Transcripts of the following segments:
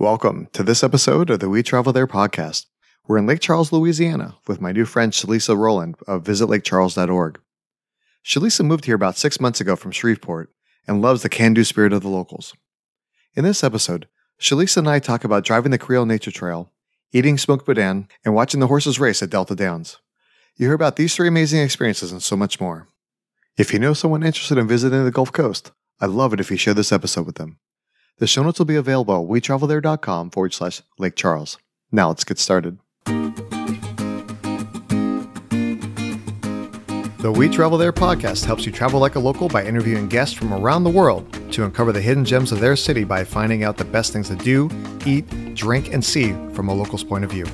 Welcome to this episode of the We Travel There podcast. We're in Lake Charles, Louisiana, with my new friend Shalisa Rowland of visitlakecharles.org. Shalisa moved here about six months ago from Shreveport and loves the can do spirit of the locals. In this episode, Shalisa and I talk about driving the Creole Nature Trail, eating smoked boudin, and watching the horses race at Delta Downs. You hear about these three amazing experiences and so much more. If you know someone interested in visiting the Gulf Coast, I'd love it if you share this episode with them. The show notes will be available at wetravelthere.com forward slash Lake Charles. Now let's get started. The We Travel There podcast helps you travel like a local by interviewing guests from around the world to uncover the hidden gems of their city by finding out the best things to do, eat, drink, and see from a local's point of view.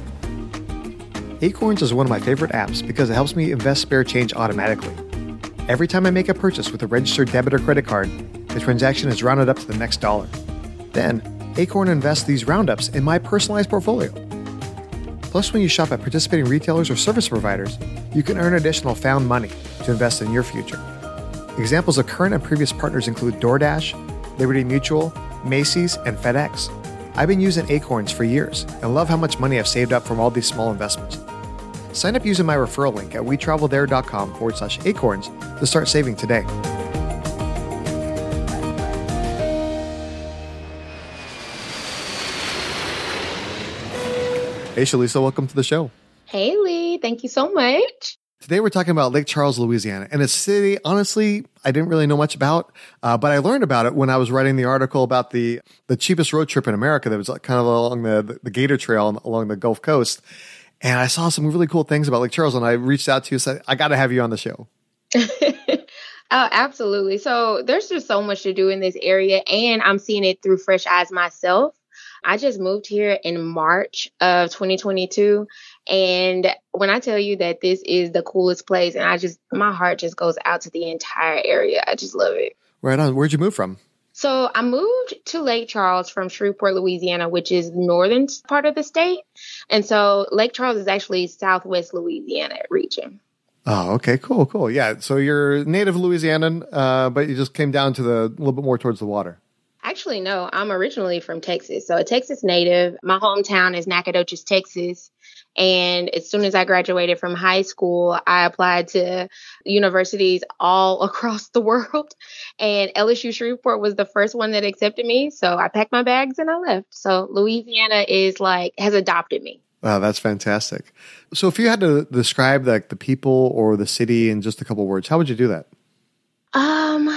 Acorns is one of my favorite apps because it helps me invest spare change automatically. Every time I make a purchase with a registered debit or credit card, the transaction is rounded up to the next dollar. Then, Acorn invests these roundups in my personalized portfolio. Plus, when you shop at participating retailers or service providers, you can earn additional found money to invest in your future. Examples of current and previous partners include DoorDash, Liberty Mutual, Macy's, and FedEx. I've been using Acorns for years and love how much money I've saved up from all these small investments. Sign up using my referral link at wetravelthere.com forward slash acorns to start saving today. Hey, Shalisa, welcome to the show. Hey, Lee. Thank you so much. Today we're talking about Lake Charles, Louisiana, and a city, honestly, I didn't really know much about, uh, but I learned about it when I was writing the article about the, the cheapest road trip in America that was kind of along the, the Gator Trail along the Gulf Coast. And I saw some really cool things about Lake Charles, and I reached out to you and said, I got to have you on the show. oh, absolutely. So there's just so much to do in this area, and I'm seeing it through fresh eyes myself. I just moved here in March of 2022. And when I tell you that this is the coolest place, and I just, my heart just goes out to the entire area. I just love it. Right on. Where'd you move from? So I moved to Lake Charles from Shreveport, Louisiana, which is the northern part of the state. And so Lake Charles is actually southwest Louisiana region. Oh, okay, cool, cool. Yeah, so you're native Louisianan, uh, but you just came down to the a little bit more towards the water. Actually, no, I'm originally from Texas. So a Texas native. My hometown is Nacogdoches, Texas. And as soon as I graduated from high school, I applied to universities all across the world. And LSU Shreveport was the first one that accepted me. So I packed my bags and I left. So Louisiana is like, has adopted me. Wow, that's fantastic. So if you had to describe like the people or the city in just a couple words, how would you do that? Um,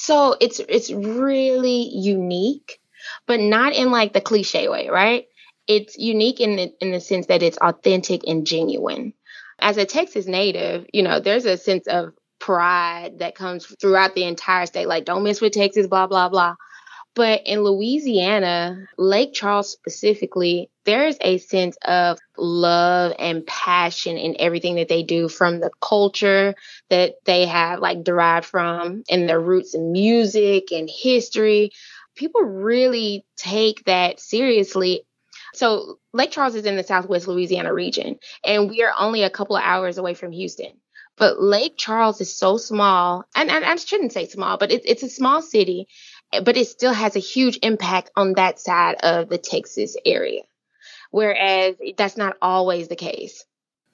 so it's it's really unique, but not in like the cliche way, right? It's unique in the, in the sense that it's authentic and genuine. As a Texas native, you know, there's a sense of pride that comes throughout the entire state. Like, don't mess with Texas, blah blah blah. But in Louisiana, Lake Charles specifically, there's a sense of love and passion in everything that they do from the culture that they have like derived from and their roots in music and history. People really take that seriously. So Lake Charles is in the Southwest Louisiana region, and we are only a couple of hours away from Houston. But Lake Charles is so small, and, and I shouldn't say small, but it, it's a small city but it still has a huge impact on that side of the Texas area. Whereas that's not always the case.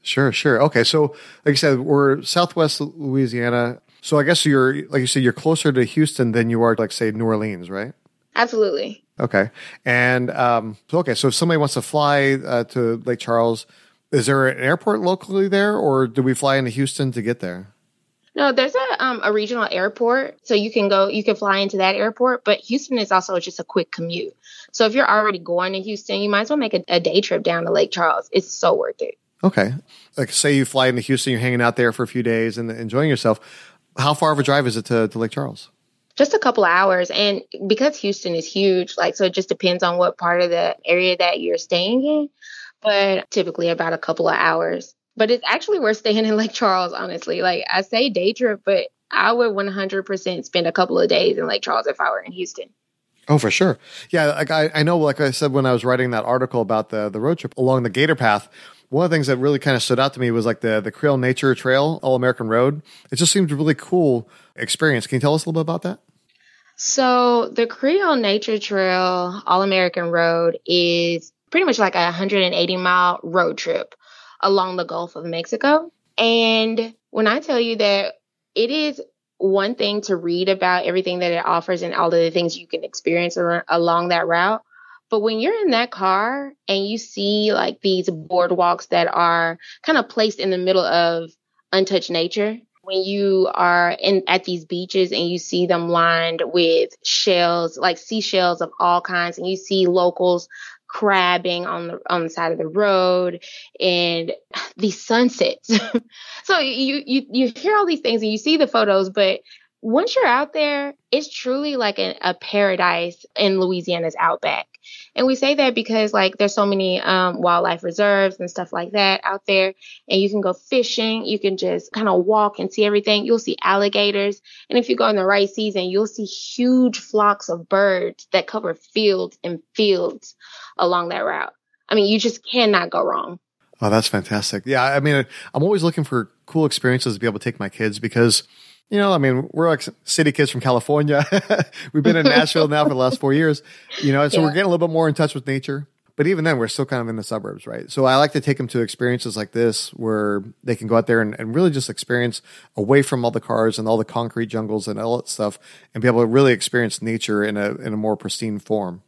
Sure, sure. Okay. So, like you said, we're Southwest Louisiana. So I guess you're, like you said, you're closer to Houston than you are, like, say, New Orleans, right? Absolutely. Okay. And, um, so, okay. So if somebody wants to fly uh, to Lake Charles, is there an airport locally there or do we fly into Houston to get there? No, there's a um, a regional airport, so you can go, you can fly into that airport. But Houston is also just a quick commute. So if you're already going to Houston, you might as well make a, a day trip down to Lake Charles. It's so worth it. Okay, like say you fly into Houston, you're hanging out there for a few days and enjoying yourself. How far of a drive is it to, to Lake Charles? Just a couple of hours, and because Houston is huge, like so, it just depends on what part of the area that you're staying in. But typically about a couple of hours but it's actually worth staying in Lake Charles, honestly. Like I say day trip, but I would 100% spend a couple of days in Lake Charles if I were in Houston. Oh, for sure. Yeah. Like I, I know, like I said, when I was writing that article about the, the road trip along the Gator Path, one of the things that really kind of stood out to me was like the, the Creole Nature Trail, All American Road. It just seemed a really cool experience. Can you tell us a little bit about that? So the Creole Nature Trail All American Road is pretty much like a 180 mile road trip along the Gulf of Mexico. And when I tell you that it is one thing to read about everything that it offers and all of the things you can experience along that route. But when you're in that car and you see like these boardwalks that are kind of placed in the middle of untouched nature, when you are in at these beaches and you see them lined with shells, like seashells of all kinds, and you see locals crabbing on the on the side of the road and these sunsets. so you you you hear all these things and you see the photos, but once you're out there, it's truly like a paradise in Louisiana's outback. And we say that because like there's so many um, wildlife reserves and stuff like that out there, and you can go fishing. You can just kind of walk and see everything. You'll see alligators, and if you go in the right season, you'll see huge flocks of birds that cover fields and fields along that route. I mean, you just cannot go wrong. Oh, that's fantastic. Yeah, I mean, I'm always looking for cool experiences to be able to take my kids because you know, I mean, we're like city kids from California. We've been in Nashville now for the last four years, you know, so yeah. we're getting a little bit more in touch with nature. But even then, we're still kind of in the suburbs, right? So I like to take them to experiences like this where they can go out there and, and really just experience away from all the cars and all the concrete jungles and all that stuff and be able to really experience nature in a, in a more pristine form.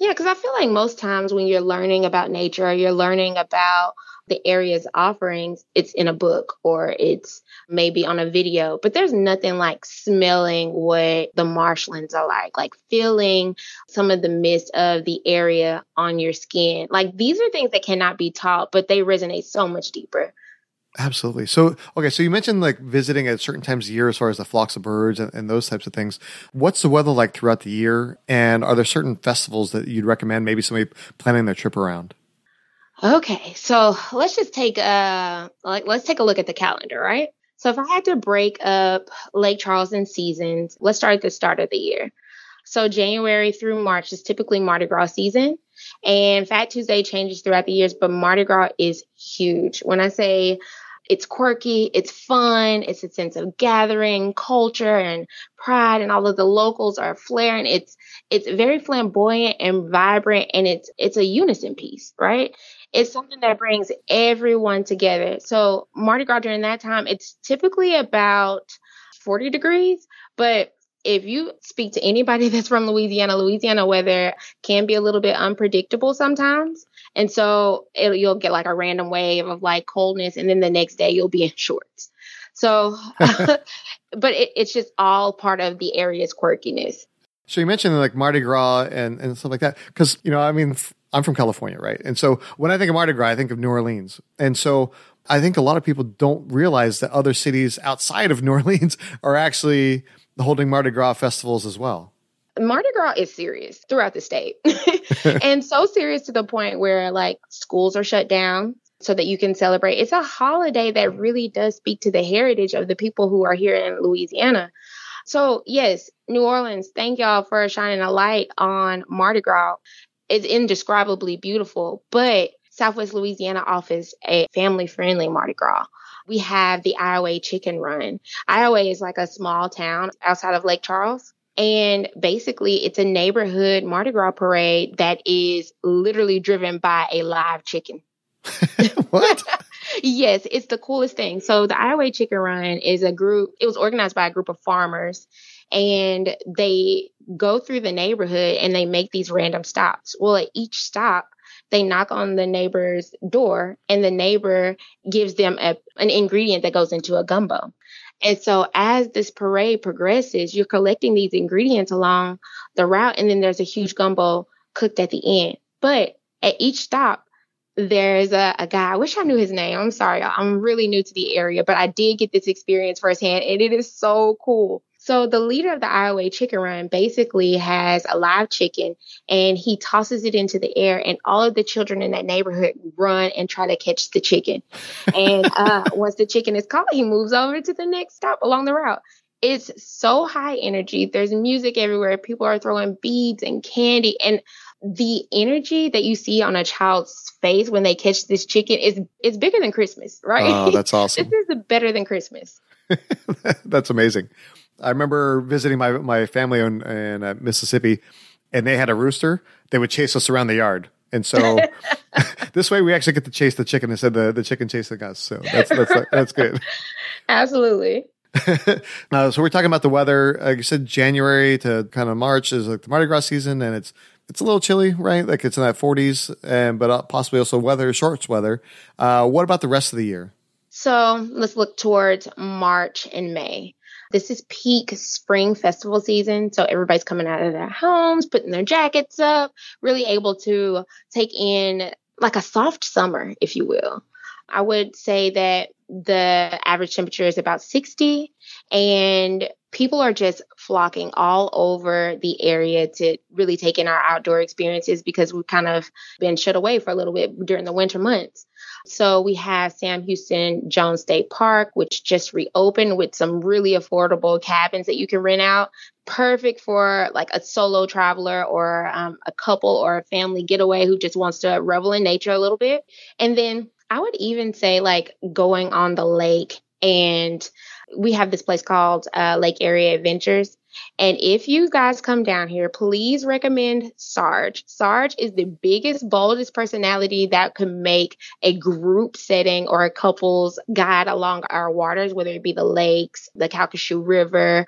Yeah, because I feel like most times when you're learning about nature, or you're learning about the area's offerings, it's in a book or it's maybe on a video, but there's nothing like smelling what the marshlands are like, like feeling some of the mist of the area on your skin. Like these are things that cannot be taught, but they resonate so much deeper. Absolutely. So, okay, so you mentioned like visiting at certain times of year as far as the flocks of birds and, and, those types of things. What's the weather like throughout the year? And are there certain festivals that you'd recommend maybe somebody planning their trip around? Okay, so let's just take a like let's take a look at the calendar, right? So if I had to break up Lake Charles in seasons, let's start at the start of the year. So January through March is typically Mardi Gras season, and Fat Tuesday changes throughout the years, but Mardi Gras is huge. When I say it's quirky, it's fun, it's a sense of gathering, culture, and pride, and all of the locals are flaring. It's it's very flamboyant and vibrant, and it's it's a unison piece, right? It's something that brings everyone together. So Mardi Gras during that time, it's typically about 40 degrees, but if you speak to anybody that's from Louisiana, Louisiana weather can be a little bit unpredictable sometimes. And so it, you'll get like a random wave of like coldness, and then the next day you'll be in shorts. So, but it, it's just all part of the area's quirkiness. So you mentioned like Mardi Gras and, and stuff like that. Cause, you know, I mean, I'm from California, right? And so when I think of Mardi Gras, I think of New Orleans. And so I think a lot of people don't realize that other cities outside of New Orleans are actually holding Mardi Gras festivals as well. Mardi Gras is serious throughout the state and so serious to the point where like schools are shut down so that you can celebrate. It's a holiday that really does speak to the heritage of the people who are here in Louisiana. So, yes, New Orleans, thank y'all for shining a light on Mardi Gras. It's indescribably beautiful, but Southwest Louisiana offers a family friendly Mardi Gras. We have the Iowa Chicken Run. Iowa is like a small town outside of Lake Charles. And basically, it's a neighborhood Mardi Gras parade that is literally driven by a live chicken. what? yes, it's the coolest thing. So the Iowa Chicken Run is a group, it was organized by a group of farmers and they go through the neighborhood and they make these random stops. Well, at each stop, they knock on the neighbor's door and the neighbor gives them a, an ingredient that goes into a gumbo. And so as this parade progresses, you're collecting these ingredients along the route, and then there's a huge gumbo cooked at the end. But at each stop, there's a, a guy, I wish I knew his name. I'm sorry, I'm really new to the area, but I did get this experience firsthand, and it is so cool. So the leader of the Iowa Chicken Run basically has a live chicken and he tosses it into the air and all of the children in that neighborhood run and try to catch the chicken. And uh, once the chicken is caught, he moves over to the next stop along the route. It's so high energy. There's music everywhere. People are throwing beads and candy and the energy that you see on a child's face when they catch this chicken is is bigger than Christmas, right? Oh, that's awesome. this is better than Christmas. that's amazing. I remember visiting my my family in, in uh, Mississippi, and they had a rooster. They would chase us around the yard, and so this way we actually get to chase the chicken instead of the, the chicken chasing us. So that's that's that's good. Absolutely. uh, so we're talking about the weather. Like you said, January to kind of March is like the Mardi Gras season, and it's it's a little chilly, right? Like it's in that 40s, and but uh, possibly also weather, shorts weather. Uh, what about the rest of the year? So let's look towards March and May. This is peak spring festival season. So everybody's coming out of their homes, putting their jackets up, really able to take in like a soft summer, if you will. I would say that the average temperature is about 60 and people are just flocking all over the area to really take in our outdoor experiences because we've kind of been shut away for a little bit during the winter months. So we have Sam Houston Jones State Park, which just reopened with some really affordable cabins that you can rent out. Perfect for like a solo traveler or um, a couple or a family getaway who just wants to revel in nature a little bit. And then I would even say like going on the lake and we have this place called uh, Lake Area Adventures. And if you guys come down here, please recommend Sarge. Sarge is the biggest, boldest personality that could make a group setting or a couple's guide along our waters, whether it be the lakes, the Calcasieu River,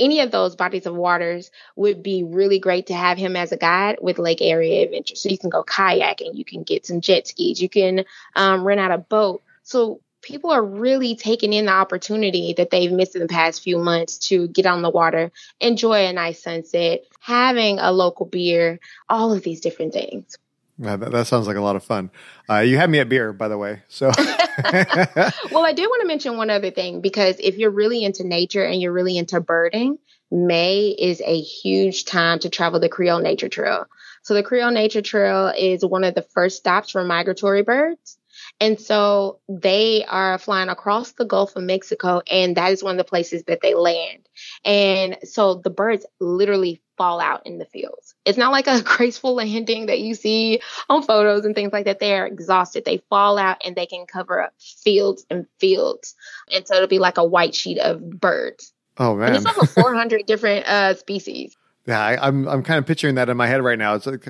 any of those bodies of waters would be really great to have him as a guide with lake area adventure. So you can go kayaking, you can get some jet skis, you can um, rent out a boat. So people are really taking in the opportunity that they've missed in the past few months to get on the water, enjoy a nice sunset, having a local beer, all of these different things. Yeah, that, that, sounds like a lot of fun. Uh, you had me at beer, by the way. So, well, I do want to mention one other thing because if you're really into nature and you're really into birding, May is a huge time to travel the Creole Nature Trail. So, the Creole Nature Trail is one of the first stops for migratory birds. And so they are flying across the Gulf of Mexico, and that is one of the places that they land. And so the birds literally fall out in the fields. It's not like a graceful landing that you see on photos and things like that. They are exhausted. They fall out and they can cover up fields and fields. And so it'll be like a white sheet of birds. Oh man. And it's over 400 different uh, species. Yeah, I, I'm I'm kind of picturing that in my head right now. It's like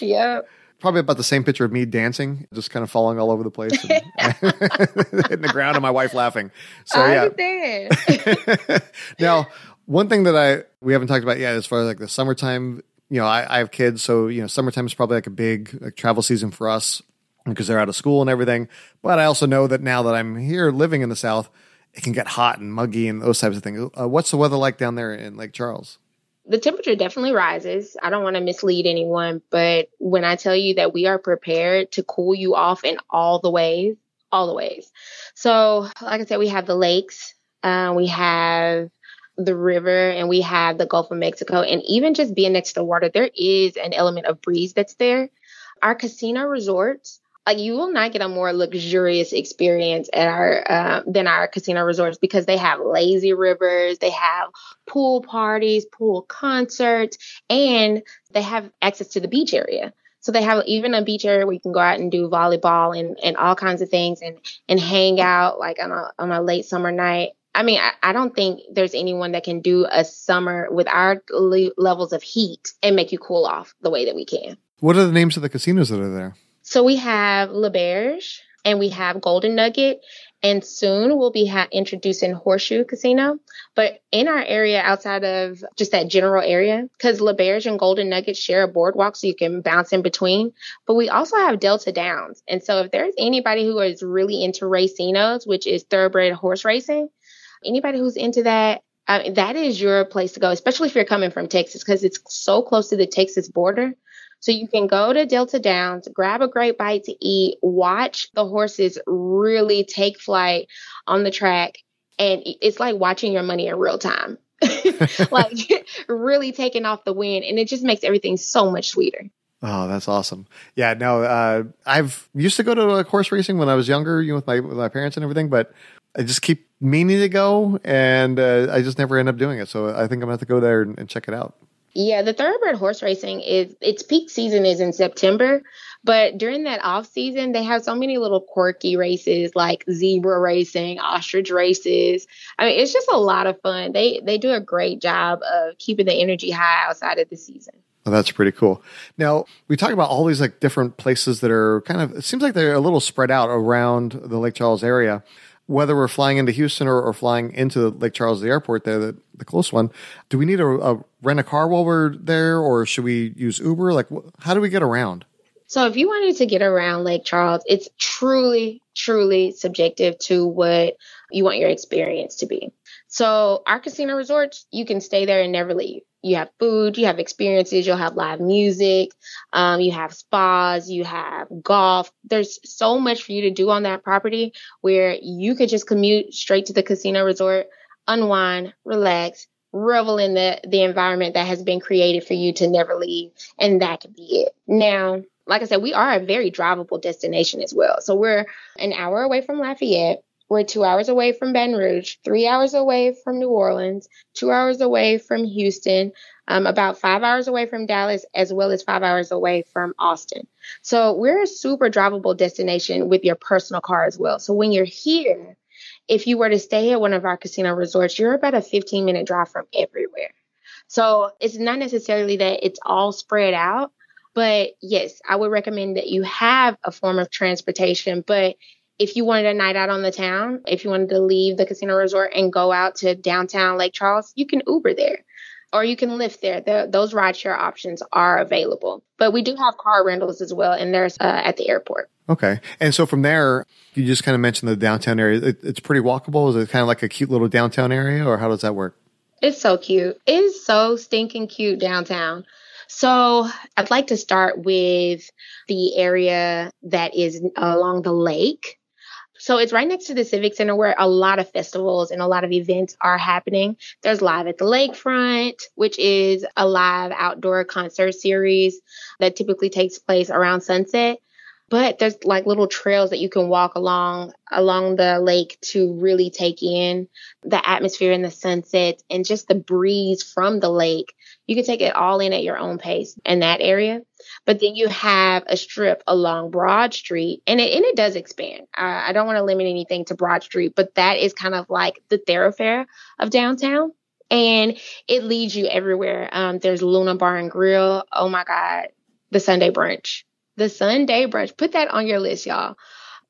Yeah probably about the same picture of me dancing, just kind of falling all over the place, and, hitting the ground, and my wife laughing. So I yeah. now, one thing that I we haven't talked about yet, as far as like the summertime, you know, I, I have kids, so you know, summertime is probably like a big like, travel season for us because they're out of school and everything. But I also know that now that I'm here living in the South, it can get hot and muggy and those types of things. Uh, what's the weather like down there in Lake Charles? The temperature definitely rises. I don't want to mislead anyone, but when I tell you that we are prepared to cool you off in all the ways, all the ways. So, like I said, we have the lakes, uh, we have the river, and we have the Gulf of Mexico. And even just being next to the water, there is an element of breeze that's there. Our casino resorts like you will not get a more luxurious experience at our uh, than our casino resorts because they have lazy rivers, they have pool parties, pool concerts, and they have access to the beach area. So they have even a beach area where you can go out and do volleyball and, and all kinds of things and and hang out like on a on a late summer night. I mean, I, I don't think there's anyone that can do a summer with our le- levels of heat and make you cool off the way that we can. What are the names of the casinos that are there? So we have L'Auberge and we have Golden Nugget. And soon we'll be ha- introducing Horseshoe Casino. But in our area, outside of just that general area, because L'Auberge and Golden Nugget share a boardwalk so you can bounce in between. But we also have Delta Downs. And so if there's anybody who is really into racinos, which is thoroughbred horse racing, anybody who's into that, uh, that is your place to go, especially if you're coming from Texas, because it's so close to the Texas border. So you can go to Delta Downs, grab a great bite to eat, watch the horses really take flight on the track. And it's like watching your money in real time. like really taking off the wind. And it just makes everything so much sweeter. Oh, that's awesome. Yeah, no, uh, I've used to go to uh, horse racing when I was younger, you know, with my, with my parents and everything, but I just keep meaning to go and uh, I just never end up doing it. So I think I'm going to have to go there and, and check it out. Yeah, the thoroughbred horse racing is its peak season is in September, but during that off season, they have so many little quirky races like zebra racing, ostrich races. I mean, it's just a lot of fun. They they do a great job of keeping the energy high outside of the season. Oh, that's pretty cool. Now we talk about all these like different places that are kind of. It seems like they're a little spread out around the Lake Charles area whether we're flying into Houston or, or flying into the Lake Charles, the airport there, the, the close one, do we need a, rent a car while we're there, or should we use Uber? Like, wh- how do we get around? So, if you wanted to get around Lake Charles, it's truly, truly subjective to what you want your experience to be. So, our casino resorts, you can stay there and never leave you have food, you have experiences, you'll have live music, um, you have spas, you have golf. There's so much for you to do on that property where you could just commute straight to the casino resort, unwind, relax, revel in the, the environment that has been created for you to never leave. And that could be it. Now, like I said, we are a very drivable destination as well. So we're an hour away from Lafayette. We're two hours away from Baton Rouge, three hours away from New Orleans, two hours away from Houston, um, about five hours away from Dallas, as well as five hours away from Austin. So we're a super drivable destination with your personal car as well. So when you're here, if you were to stay at one of our casino resorts, you're about a 15 minute drive from everywhere. So it's not necessarily that it's all spread out, but yes, I would recommend that you have a form of transportation, but if you wanted a night out on the town, if you wanted to leave the casino resort and go out to downtown Lake Charles, you can Uber there or you can Lyft there. The, those rideshare options are available. But we do have car rentals as well, and there's uh, at the airport. Okay. And so from there, you just kind of mentioned the downtown area. It, it's pretty walkable. Is it kind of like a cute little downtown area, or how does that work? It's so cute. It is so stinking cute downtown. So I'd like to start with the area that is along the lake. So it's right next to the Civic Center where a lot of festivals and a lot of events are happening. There's Live at the Lakefront, which is a live outdoor concert series that typically takes place around sunset. But there's like little trails that you can walk along along the lake to really take in the atmosphere and the sunset and just the breeze from the lake. You can take it all in at your own pace in that area. But then you have a strip along Broad Street, and it and it does expand. I, I don't want to limit anything to Broad Street, but that is kind of like the thoroughfare of downtown, and it leads you everywhere. Um, there's Luna Bar and Grill. Oh my God, the Sunday brunch, the Sunday brunch. Put that on your list, y'all.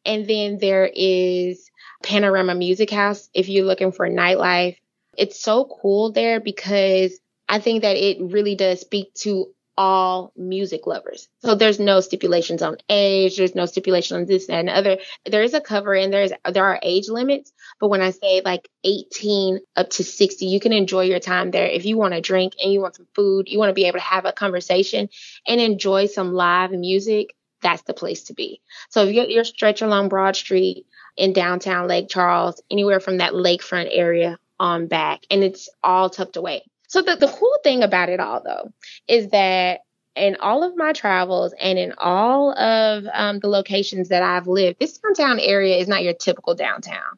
And then there is Panorama Music House if you're looking for nightlife. It's so cool there because I think that it really does speak to all music lovers. So there's no stipulations on age, there's no stipulation on this and other. There is a cover and there's there are age limits, but when I say like 18 up to 60, you can enjoy your time there. If you want to drink and you want some food, you want to be able to have a conversation and enjoy some live music, that's the place to be. So if you're, you're stretch along Broad Street in downtown Lake Charles, anywhere from that lakefront area on back, and it's all tucked away. So the, the cool thing about it all though is that in all of my travels and in all of um, the locations that I've lived, this downtown area is not your typical downtown.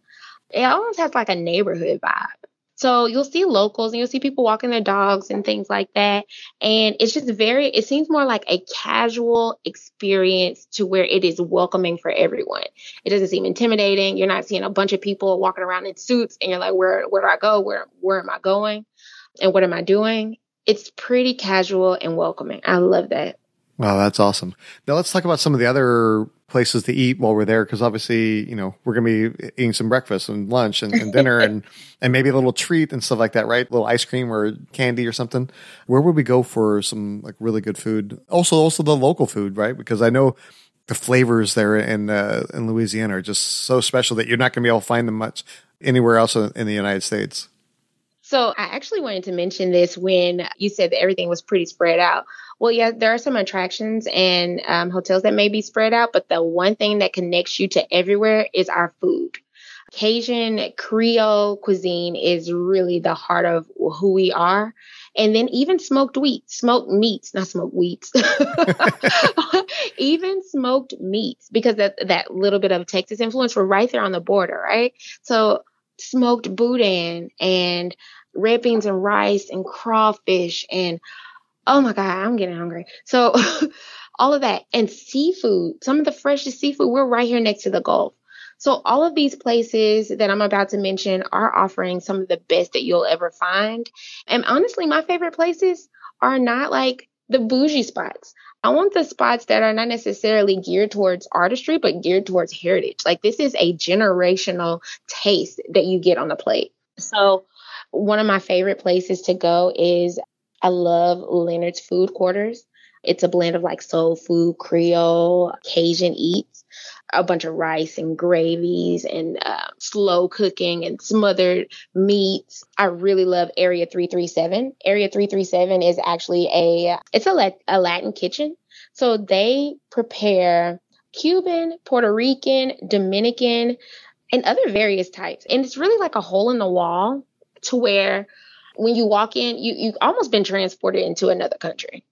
It almost has like a neighborhood vibe. So you'll see locals and you'll see people walking their dogs and things like that. And it's just very, it seems more like a casual experience to where it is welcoming for everyone. It doesn't seem intimidating. You're not seeing a bunch of people walking around in suits and you're like, where, where do I go? Where, where am I going? And what am I doing? It's pretty casual and welcoming. I love that. Wow, that's awesome. Now let's talk about some of the other places to eat while we're there, because obviously, you know, we're going to be eating some breakfast and lunch and, and dinner and, and maybe a little treat and stuff like that, right? A little ice cream or candy or something. Where would we go for some like really good food? Also, also the local food, right? Because I know the flavors there in uh, in Louisiana are just so special that you're not going to be able to find them much anywhere else in the United States. So I actually wanted to mention this when you said that everything was pretty spread out. Well, yeah, there are some attractions and um, hotels that may be spread out, but the one thing that connects you to everywhere is our food. Cajun Creole cuisine is really the heart of who we are. And then even smoked wheat, smoked meats, not smoked wheats, even smoked meats, because that, that little bit of Texas influence, we're right there on the border, right? So smoked boudin and red beans and rice and crawfish and Oh my God, I'm getting hungry. So all of that and seafood, some of the freshest seafood. We're right here next to the Gulf. So all of these places that I'm about to mention are offering some of the best that you'll ever find. And honestly, my favorite places are not like the bougie spots. I want the spots that are not necessarily geared towards artistry, but geared towards heritage. Like this is a generational taste that you get on the plate. So one of my favorite places to go is I love Leonard's Food Quarters. It's a blend of like soul food, Creole, Cajun eats, a bunch of rice and gravies and uh, slow cooking and smothered meats. I really love Area 337. Area 337 is actually a it's a, a Latin kitchen. So they prepare Cuban, Puerto Rican, Dominican, and other various types. And it's really like a hole in the wall to where when you walk in, you you've almost been transported into another country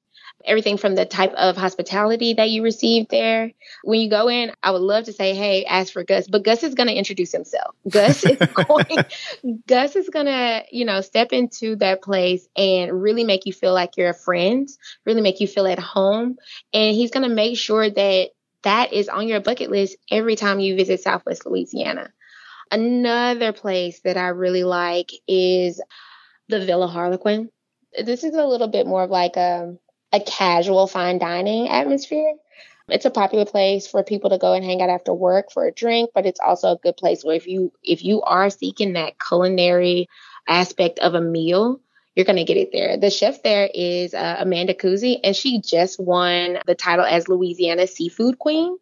everything from the type of hospitality that you receive there. When you go in, I would love to say, hey, ask for Gus, but Gus is going to introduce himself. Gus is going, Gus is going to, you know, step into that place and really make you feel like you're a friend, really make you feel at home. And he's going to make sure that that is on your bucket list every time you visit Southwest Louisiana. Another place that I really like is the Villa Harlequin. This is a little bit more of like a a casual fine dining atmosphere. It's a popular place for people to go and hang out after work for a drink, but it's also a good place where if you if you are seeking that culinary aspect of a meal, you're going to get it there. The chef there is uh, Amanda Cusey, and she just won the title as Louisiana Seafood Queen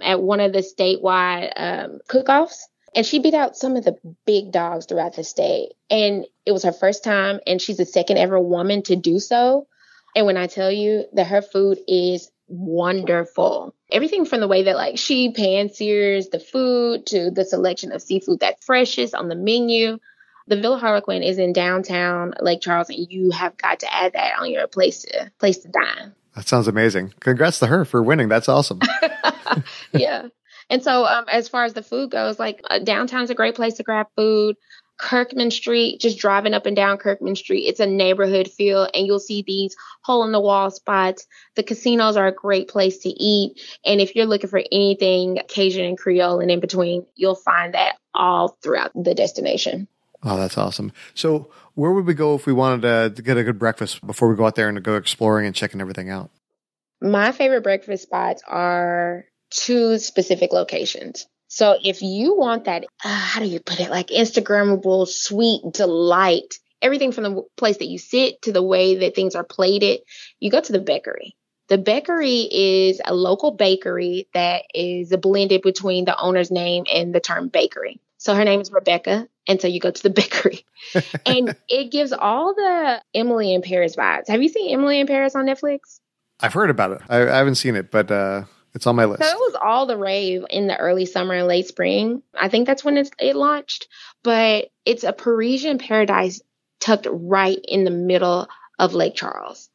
at one of the statewide um, cook-offs. And she beat out some of the big dogs throughout the state. And it was her first time, and she's the second ever woman to do so. And when I tell you that her food is wonderful, everything from the way that like she pan sears the food to the selection of seafood that's freshest on the menu. The Villa Harlequin is in downtown Lake Charles, and you have got to add that on your place to place to dine. That sounds amazing. Congrats to her for winning. That's awesome. yeah. And so, um, as far as the food goes, like uh, downtown's a great place to grab food. Kirkman Street, just driving up and down Kirkman Street, it's a neighborhood feel, and you'll see these hole in the wall spots. The casinos are a great place to eat. And if you're looking for anything Cajun and Creole and in between, you'll find that all throughout the destination. Oh, that's awesome. So, where would we go if we wanted to, to get a good breakfast before we go out there and go exploring and checking everything out? My favorite breakfast spots are two specific locations. So if you want that, uh, how do you put it? Like Instagrammable, sweet delight, everything from the place that you sit to the way that things are plated, you go to the bakery. The bakery is a local bakery that is a blended between the owner's name and the term bakery. So her name is Rebecca. And so you go to the bakery. and it gives all the Emily in Paris vibes. Have you seen Emily in Paris on Netflix? I've heard about it. I, I haven't seen it, but uh, it's on my list. So it was all the rave in the early summer and late spring. I think that's when it launched. But it's a Parisian paradise tucked right in the middle of Lake Charles.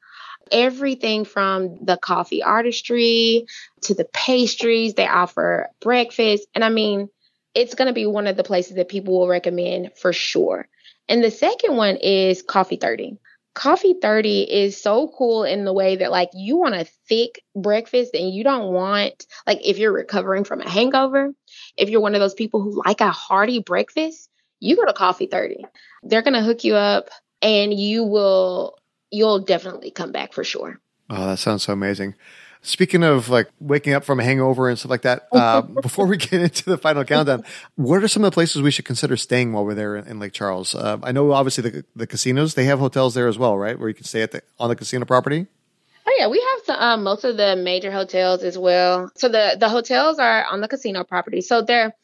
Everything from the coffee artistry to the pastries, they offer breakfast. And I mean, it's going to be one of the places that people will recommend for sure. And the second one is Coffee 30. Coffee 30 is so cool in the way that like you want a thick breakfast and you don't want like if you're recovering from a hangover, if you're one of those people who like a hearty breakfast, you go to Coffee 30. They're going to hook you up and you will you'll definitely come back for sure. Oh, that sounds so amazing. Speaking of like waking up from a hangover and stuff like that, uh, before we get into the final countdown, what are some of the places we should consider staying while we're there in, in Lake Charles? Uh, I know obviously the, the casinos they have hotels there as well, right? Where you can stay at the on the casino property. Oh yeah, we have some, um, most of the major hotels as well. So the the hotels are on the casino property, so they're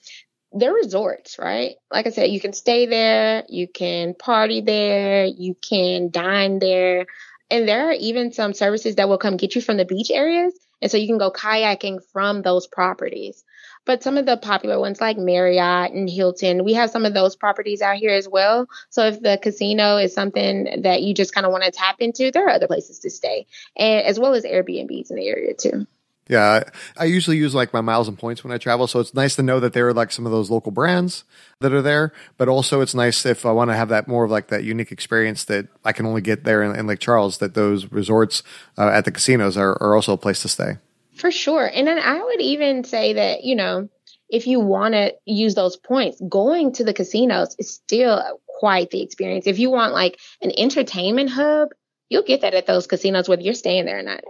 they're resorts, right? Like I said, you can stay there, you can party there, you can dine there. And there are even some services that will come get you from the beach areas. And so you can go kayaking from those properties. But some of the popular ones like Marriott and Hilton, we have some of those properties out here as well. So if the casino is something that you just kind of want to tap into, there are other places to stay, and as well as Airbnbs in the area too. Yeah, I, usually use like my miles and points when I travel, so it's nice to know that there are like some of those local brands that are there. But also, it's nice if I want to have that more of like that unique experience that I can only get there in, in Lake Charles. That those resorts uh, at the casinos are, are also a place to stay. For sure, and then I would even say that you know if you want to use those points, going to the casinos is still quite the experience. If you want like an entertainment hub, you'll get that at those casinos whether you're staying there or not.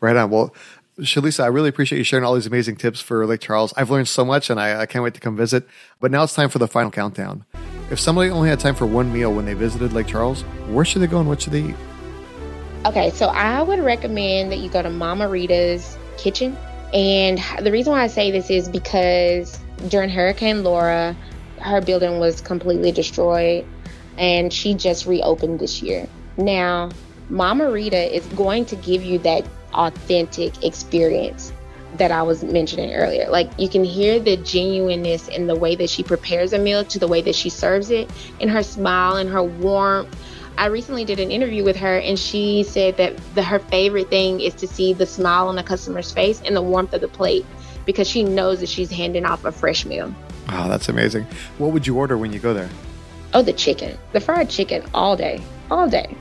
Right on. Well, Shalisa, I really appreciate you sharing all these amazing tips for Lake Charles. I've learned so much and I, I, can't wait to come visit. But now it's time for the final countdown. If somebody only had time for one meal when they visited Lake Charles, where should they go and what should they eat? Okay, so I would recommend that you go to Mama Rita's kitchen. And the reason why I say this is because during Hurricane Laura, her building was completely destroyed and she just reopened this year. Now, Mama Rita is going to give you that authentic experience that I was mentioning earlier. Like you can hear the genuineness in the way that she prepares a meal to the way that she serves it, in her smile and her warmth. I recently did an interview with her and she said that the, her favorite thing is to see the smile on the customer's face and the warmth of the plate because she knows that she's handing off a fresh meal. Oh, that's amazing. What would you order when you go there? Oh, the chicken. The fried chicken all day. All day.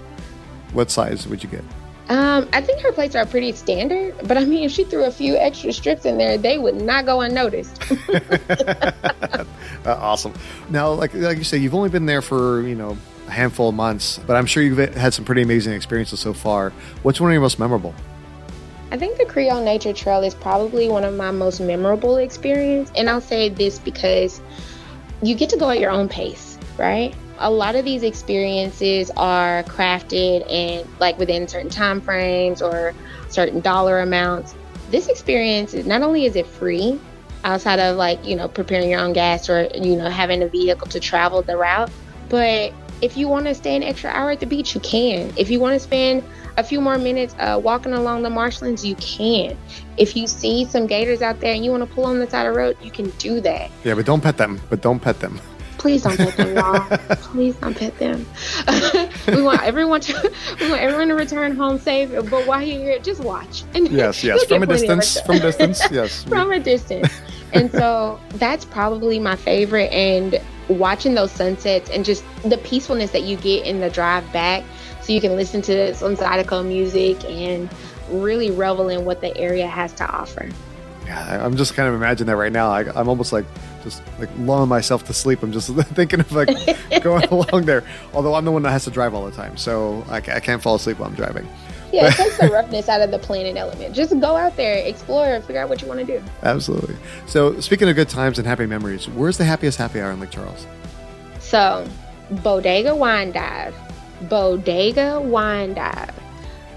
What size would you get? Um, I think her plates are pretty standard, but I mean, if she threw a few extra strips in there, they would not go unnoticed. uh, awesome. Now, like like you say, you've only been there for you know a handful of months, but I'm sure you've had some pretty amazing experiences so far. What's one of your most memorable? I think the Creole Nature Trail is probably one of my most memorable experience, and I'll say this because you get to go at your own pace, right? A lot of these experiences are crafted and like within certain time frames or certain dollar amounts. This experience is not only is it free outside of like you know preparing your own gas or you know having a vehicle to travel the route but if you want to stay an extra hour at the beach you can. If you want to spend a few more minutes uh, walking along the marshlands you can. If you see some gators out there and you want to pull on the side of the road you can do that. Yeah but don't pet them. But don't pet them Please don't pet them, y'all. Please don't pet them. we want everyone to we want everyone to return home safe. But while you're here, just watch. And yes, yes, from a distance. From a distance, yes. from a distance. And so that's probably my favorite. And watching those sunsets and just the peacefulness that you get in the drive back, so you can listen to some Zydeco music and really revel in what the area has to offer. Yeah, I'm just kind of imagining that right now. I, I'm almost like just like lulling myself to sleep. I'm just thinking of like going along there. Although I'm the one that has to drive all the time, so I, I can't fall asleep while I'm driving. Yeah, it takes the roughness out of the planning element. Just go out there, explore, figure out what you want to do. Absolutely. So, speaking of good times and happy memories, where's the happiest happy hour in Lake Charles? So, Bodega Wine Dive. Bodega Wine Dive.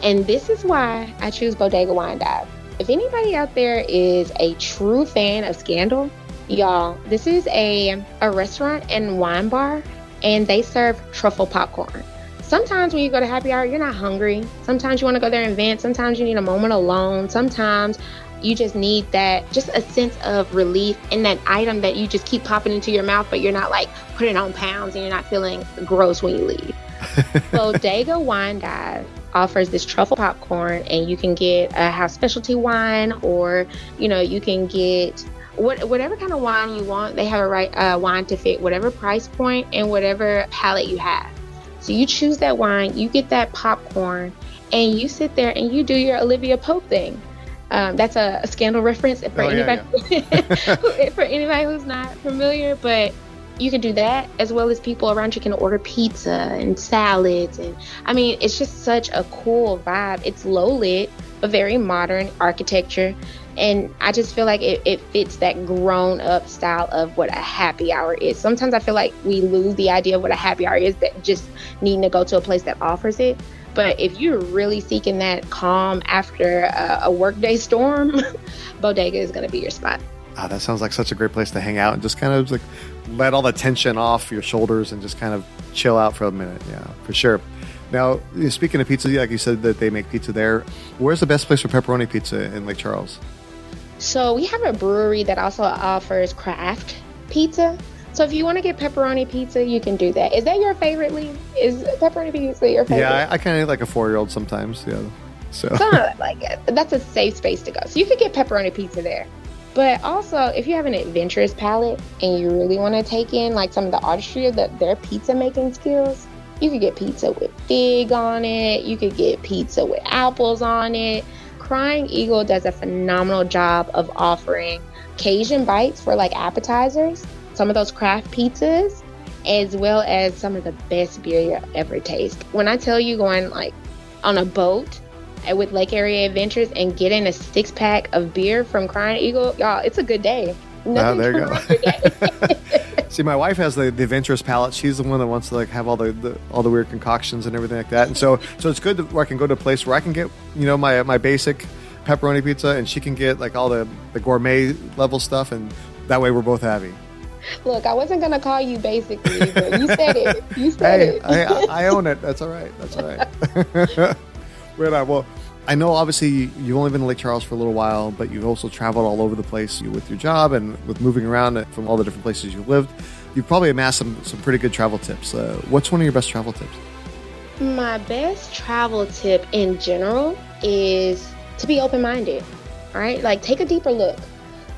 And this is why I choose Bodega Wine Dive. If anybody out there is a true fan of Scandal, Y'all, this is a, a restaurant and wine bar, and they serve truffle popcorn. Sometimes when you go to happy hour, you're not hungry. Sometimes you want to go there and vent. Sometimes you need a moment alone. Sometimes you just need that, just a sense of relief in that item that you just keep popping into your mouth, but you're not like putting on pounds and you're not feeling gross when you leave. Bodega Wine Dive offers this truffle popcorn, and you can get a house specialty wine, or you know, you can get what, whatever kind of wine you want, they have a right uh, wine to fit whatever price point and whatever palate you have. So you choose that wine, you get that popcorn, and you sit there and you do your Olivia Pope thing. Um, that's a, a, scandal reference for oh, anybody yeah, yeah. for anybody who's not familiar. But you can do that as well as people around you can order pizza and salads, and I mean it's just such a cool vibe. It's low lit but very modern architecture. And I just feel like it, it fits that grown up style of what a happy hour is. Sometimes I feel like we lose the idea of what a happy hour is that just needing to go to a place that offers it. But if you're really seeking that calm after a, a workday storm, Bodega is going to be your spot. Ah, that sounds like such a great place to hang out and just kind of like let all the tension off your shoulders and just kind of chill out for a minute. Yeah, for sure. Now, speaking of pizza, like you said that they make pizza there. Where's the best place for pepperoni pizza in Lake Charles? So we have a brewery that also offers craft pizza. So if you want to get pepperoni pizza, you can do that. Is that your favorite, Lee? Is pepperoni pizza your favorite? Yeah, I, I kind of like a four-year-old sometimes. Yeah. So like that's a safe space to go. So you could get pepperoni pizza there. But also, if you have an adventurous palate and you really want to take in like some of the artistry of the, their pizza making skills, you could get pizza with fig on it. You could get pizza with apples on it. Crying Eagle does a phenomenal job of offering Cajun bites for like appetizers, some of those craft pizzas, as well as some of the best beer you'll ever taste. When I tell you going like on a boat with Lake Area Adventures and getting a six pack of beer from Crying Eagle, y'all, it's a good day. Ah, there you go. See, my wife has the, the adventurous palate. She's the one that wants to like have all the, the, all the weird concoctions and everything like that. And so so it's good that I can go to a place where I can get you know my my basic pepperoni pizza, and she can get like all the the gourmet level stuff, and that way we're both happy. Look, I wasn't gonna call you basically, but you said it. You said hey, it. I, I own it. That's all right. That's all right. right on. Well, I know obviously you've only been in Lake Charles for a little while, but you've also traveled all over the place with your job and with moving around from all the different places you've lived. You've probably amassed some, some pretty good travel tips. Uh, what's one of your best travel tips? My best travel tip in general is to be open minded, right? Like take a deeper look.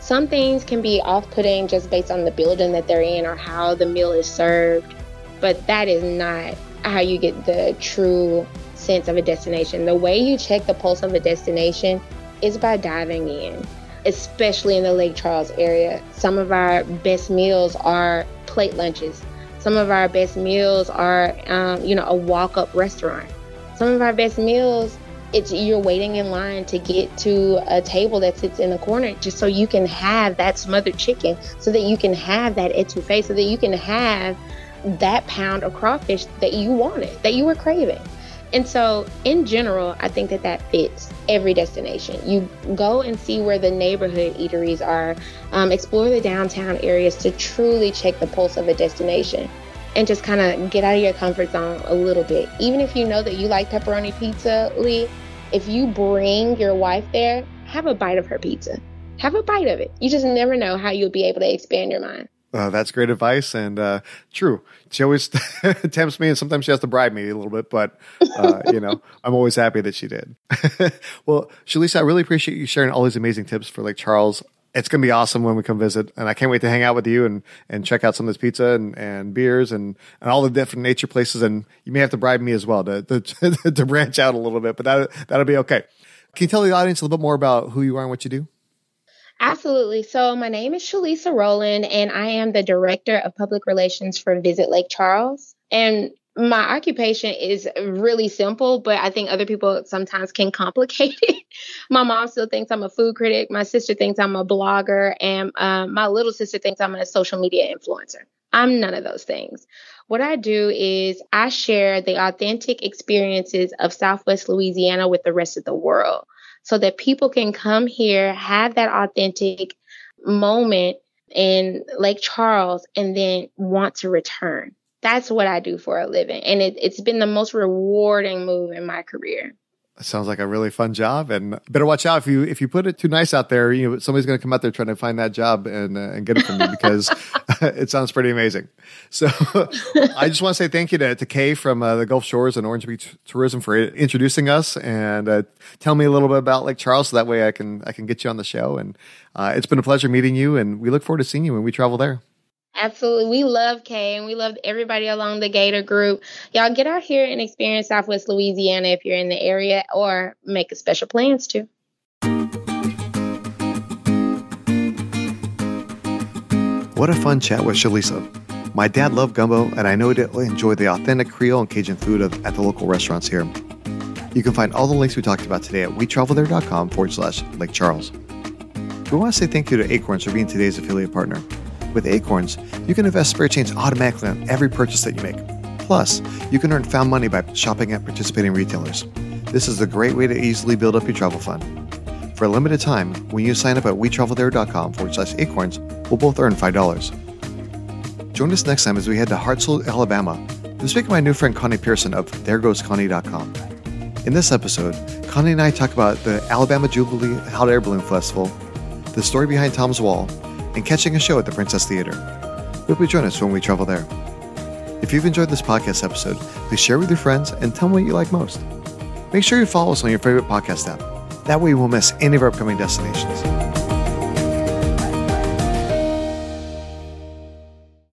Some things can be off putting just based on the building that they're in or how the meal is served, but that is not how you get the true sense of a destination. The way you check the pulse of a destination is by diving in, especially in the Lake Charles area. Some of our best meals are plate lunches. Some of our best meals are, um, you know, a walk-up restaurant. Some of our best meals, it's you're waiting in line to get to a table that sits in the corner just so you can have that smothered chicken, so that you can have that etouffee, so that you can have that pound of crawfish that you wanted, that you were craving. And so, in general, I think that that fits every destination. You go and see where the neighborhood eateries are, um, explore the downtown areas to truly check the pulse of a destination and just kind of get out of your comfort zone a little bit. Even if you know that you like pepperoni pizza, Lee, if you bring your wife there, have a bite of her pizza. Have a bite of it. You just never know how you'll be able to expand your mind. Uh, that's great advice and uh, true. She always tempts me, and sometimes she has to bribe me a little bit, but uh, you know, I'm always happy that she did. well, Shalisa, I really appreciate you sharing all these amazing tips for Lake Charles. It's gonna be awesome when we come visit, and I can't wait to hang out with you and, and check out some of this pizza and, and beers and, and all the different nature places. And you may have to bribe me as well to to, to branch out a little bit, but that that'll be okay. Can you tell the audience a little bit more about who you are and what you do? Absolutely. So, my name is Shalisa Rowland, and I am the Director of Public Relations for Visit Lake Charles. And my occupation is really simple, but I think other people sometimes can complicate it. my mom still thinks I'm a food critic. My sister thinks I'm a blogger, and um, my little sister thinks I'm a social media influencer. I'm none of those things. What I do is I share the authentic experiences of Southwest Louisiana with the rest of the world so that people can come here, have that authentic moment in Lake Charles, and then want to return. That's what I do for a living. And it, it's been the most rewarding move in my career sounds like a really fun job, and better watch out if you if you put it too nice out there. You know, somebody's going to come out there trying to find that job and uh, and get it from you because it sounds pretty amazing. So I just want to say thank you to, to Kay from uh, the Gulf Shores and Orange Beach Tourism for introducing us and uh, tell me a little bit about Lake Charles, so that way I can I can get you on the show. And uh, it's been a pleasure meeting you, and we look forward to seeing you when we travel there. Absolutely. We love Kay and we love everybody along the Gator group. Y'all get out here and experience Southwest Louisiana if you're in the area or make a special plans to. What a fun chat with Shalisa. My dad loved gumbo, and I know he'll enjoy the authentic Creole and Cajun food of, at the local restaurants here. You can find all the links we talked about today at wetravelthere.com forward slash Lake Charles. We want to say thank you to Acorns for being today's affiliate partner. With Acorns, you can invest spare change automatically on every purchase that you make. Plus, you can earn found money by shopping at participating retailers. This is a great way to easily build up your travel fund. For a limited time, when you sign up at wetravelthere.com forward slash acorns, we'll both earn $5. Join us next time as we head to Hartselle, Alabama, to speak with my new friend Connie Pearson of ThereGoesConnie.com. In this episode, Connie and I talk about the Alabama Jubilee Hot Air Balloon Festival, the story behind Tom's Wall, and catching a show at the Princess Theater. Hope you join us when we travel there. If you've enjoyed this podcast episode, please share with your friends and tell me what you like most. make sure you follow us on your favorite podcast app. That way you won't miss any of our upcoming destinations.